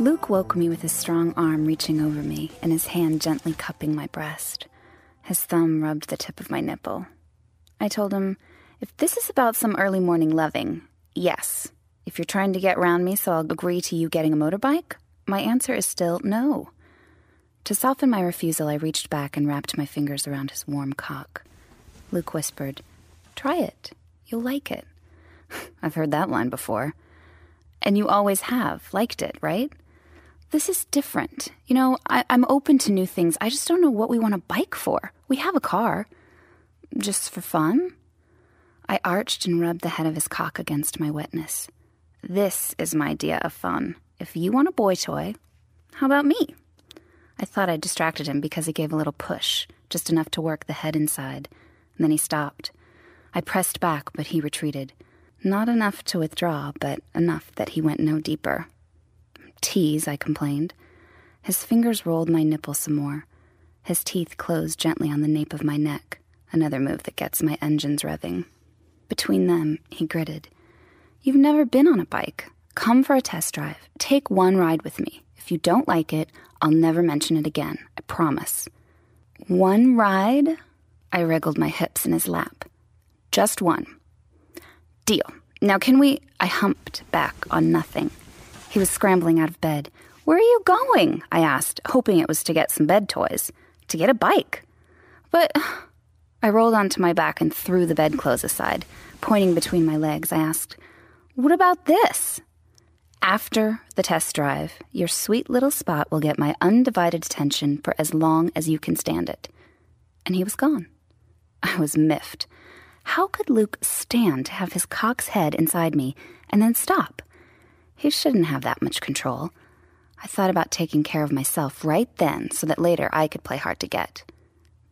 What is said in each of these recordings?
Luke woke me with his strong arm reaching over me and his hand gently cupping my breast. His thumb rubbed the tip of my nipple. I told him, if this is about some early morning loving, yes. If you're trying to get round me so I'll agree to you getting a motorbike, my answer is still no. To soften my refusal, I reached back and wrapped my fingers around his warm cock. Luke whispered, Try it. You'll like it. I've heard that line before. And you always have liked it, right? This is different. You know, I, am open to new things. I just don't know what we want a bike for. We have a car. Just for fun? I arched and rubbed the head of his cock against my wetness. This is my idea of fun. If you want a boy toy, how about me? I thought I distracted him because he gave a little push, just enough to work the head inside. And then he stopped. I pressed back, but he retreated. Not enough to withdraw, but enough that he went no deeper. Tease, I complained. His fingers rolled my nipple some more. His teeth closed gently on the nape of my neck, another move that gets my engines revving. Between them, he gritted. You've never been on a bike. Come for a test drive. Take one ride with me. If you don't like it, I'll never mention it again. I promise. One ride? I wriggled my hips in his lap. Just one. Deal. Now, can we? I humped back on nothing. He was scrambling out of bed. Where are you going? I asked, hoping it was to get some bed toys. To get a bike. But I rolled onto my back and threw the bedclothes aside. Pointing between my legs, I asked, What about this? After the test drive, your sweet little spot will get my undivided attention for as long as you can stand it. And he was gone. I was miffed. How could Luke stand to have his cock's head inside me and then stop? He shouldn't have that much control. I thought about taking care of myself right then so that later I could play hard to get.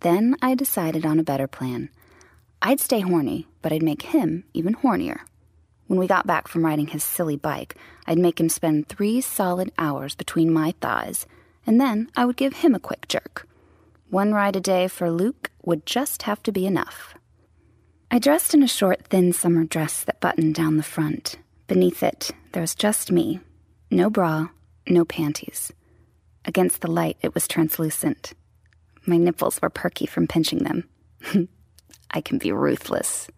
Then I decided on a better plan. I'd stay horny, but I'd make him even hornier. When we got back from riding his silly bike, I'd make him spend three solid hours between my thighs, and then I would give him a quick jerk. One ride a day for Luke would just have to be enough. I dressed in a short, thin summer dress that buttoned down the front. Beneath it, there was just me. No bra, no panties. Against the light, it was translucent. My nipples were perky from pinching them. I can be ruthless.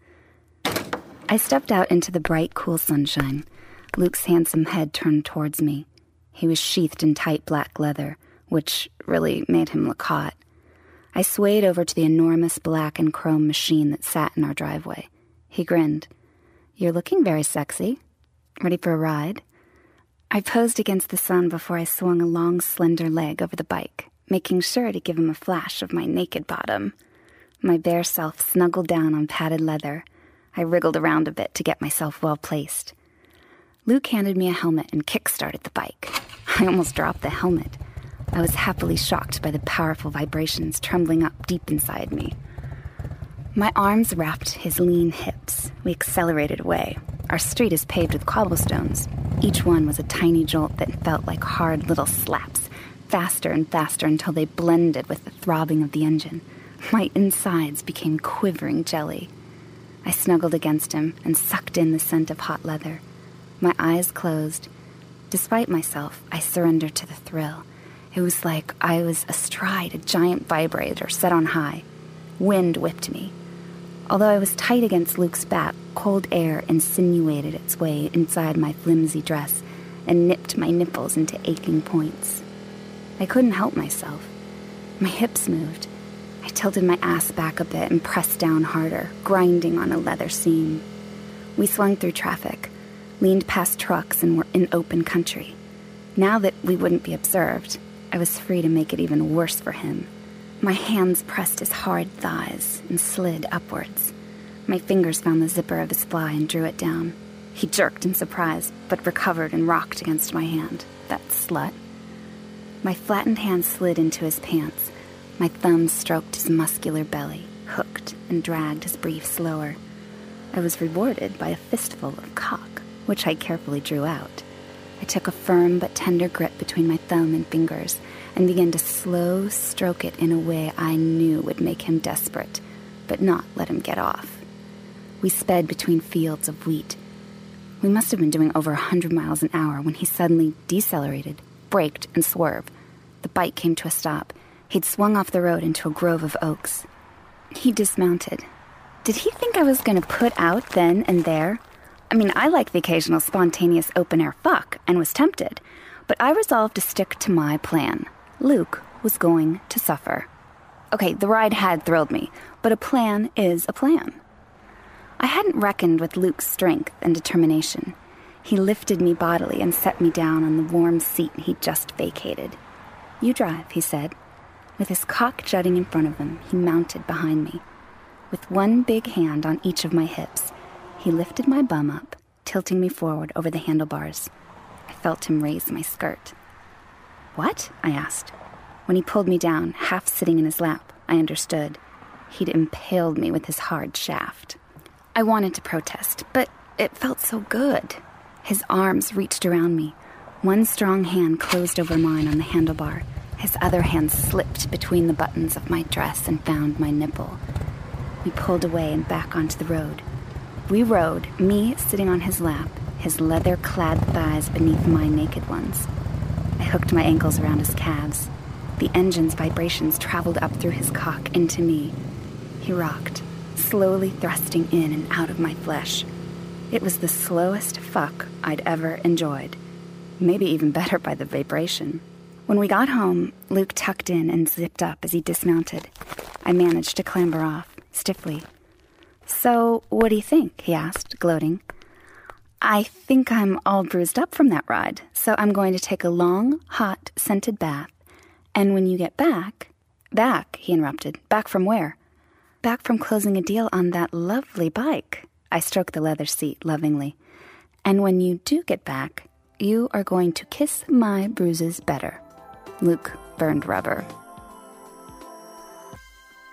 I stepped out into the bright, cool sunshine. Luke's handsome head turned towards me. He was sheathed in tight black leather, which really made him look hot. I swayed over to the enormous black and chrome machine that sat in our driveway. He grinned. You're looking very sexy. Ready for a ride? I posed against the sun before I swung a long, slender leg over the bike, making sure to give him a flash of my naked bottom. My bare self snuggled down on padded leather. I wriggled around a bit to get myself well placed. Luke handed me a helmet and kick-started the bike. I almost dropped the helmet. I was happily shocked by the powerful vibrations trembling up deep inside me. My arms wrapped his lean hips. We accelerated away. Our street is paved with cobblestones. Each one was a tiny jolt that felt like hard little slaps, faster and faster until they blended with the throbbing of the engine. My insides became quivering jelly. I snuggled against him and sucked in the scent of hot leather. My eyes closed. Despite myself, I surrendered to the thrill. It was like I was astride a giant vibrator set on high. Wind whipped me. Although I was tight against Luke's back, cold air insinuated its way inside my flimsy dress and nipped my nipples into aching points. I couldn't help myself. My hips moved. I tilted my ass back a bit and pressed down harder, grinding on a leather seam. We swung through traffic, leaned past trucks, and were in open country. Now that we wouldn't be observed, I was free to make it even worse for him. My hands pressed his hard thighs and slid upwards. My fingers found the zipper of his fly and drew it down. He jerked in surprise, but recovered and rocked against my hand. That slut. My flattened hand slid into his pants. My thumbs stroked his muscular belly, hooked and dragged his brief slower. I was rewarded by a fistful of cock, which I carefully drew out. I took a firm but tender grip between my thumb and fingers and began to slow stroke it in a way I knew would make him desperate, but not let him get off. We sped between fields of wheat. We must have been doing over a hundred miles an hour when he suddenly decelerated, braked, and swerved. The bike came to a stop. He'd swung off the road into a grove of oaks. He dismounted. Did he think I was going to put out then and there? I mean, I like the occasional spontaneous open air fuck and was tempted, but I resolved to stick to my plan. Luke was going to suffer. Okay, the ride had thrilled me, but a plan is a plan. I hadn't reckoned with Luke's strength and determination. He lifted me bodily and set me down on the warm seat he'd just vacated. You drive, he said. With his cock jutting in front of him, he mounted behind me. With one big hand on each of my hips, he lifted my bum up, tilting me forward over the handlebars. I felt him raise my skirt. What? I asked. When he pulled me down, half sitting in his lap, I understood. He'd impaled me with his hard shaft. I wanted to protest, but it felt so good. His arms reached around me. One strong hand closed over mine on the handlebar. His other hand slipped between the buttons of my dress and found my nipple. We pulled away and back onto the road. We rode, me sitting on his lap, his leather clad thighs beneath my naked ones. I hooked my ankles around his calves. The engine's vibrations traveled up through his cock into me. He rocked, slowly thrusting in and out of my flesh. It was the slowest fuck I'd ever enjoyed. Maybe even better by the vibration. When we got home, Luke tucked in and zipped up as he dismounted. I managed to clamber off, stiffly. So, what do you think? he asked, gloating. I think I'm all bruised up from that ride, so I'm going to take a long, hot, scented bath. And when you get back. Back, he interrupted. Back from where? Back from closing a deal on that lovely bike. I stroked the leather seat lovingly. And when you do get back, you are going to kiss my bruises better. Luke burned rubber.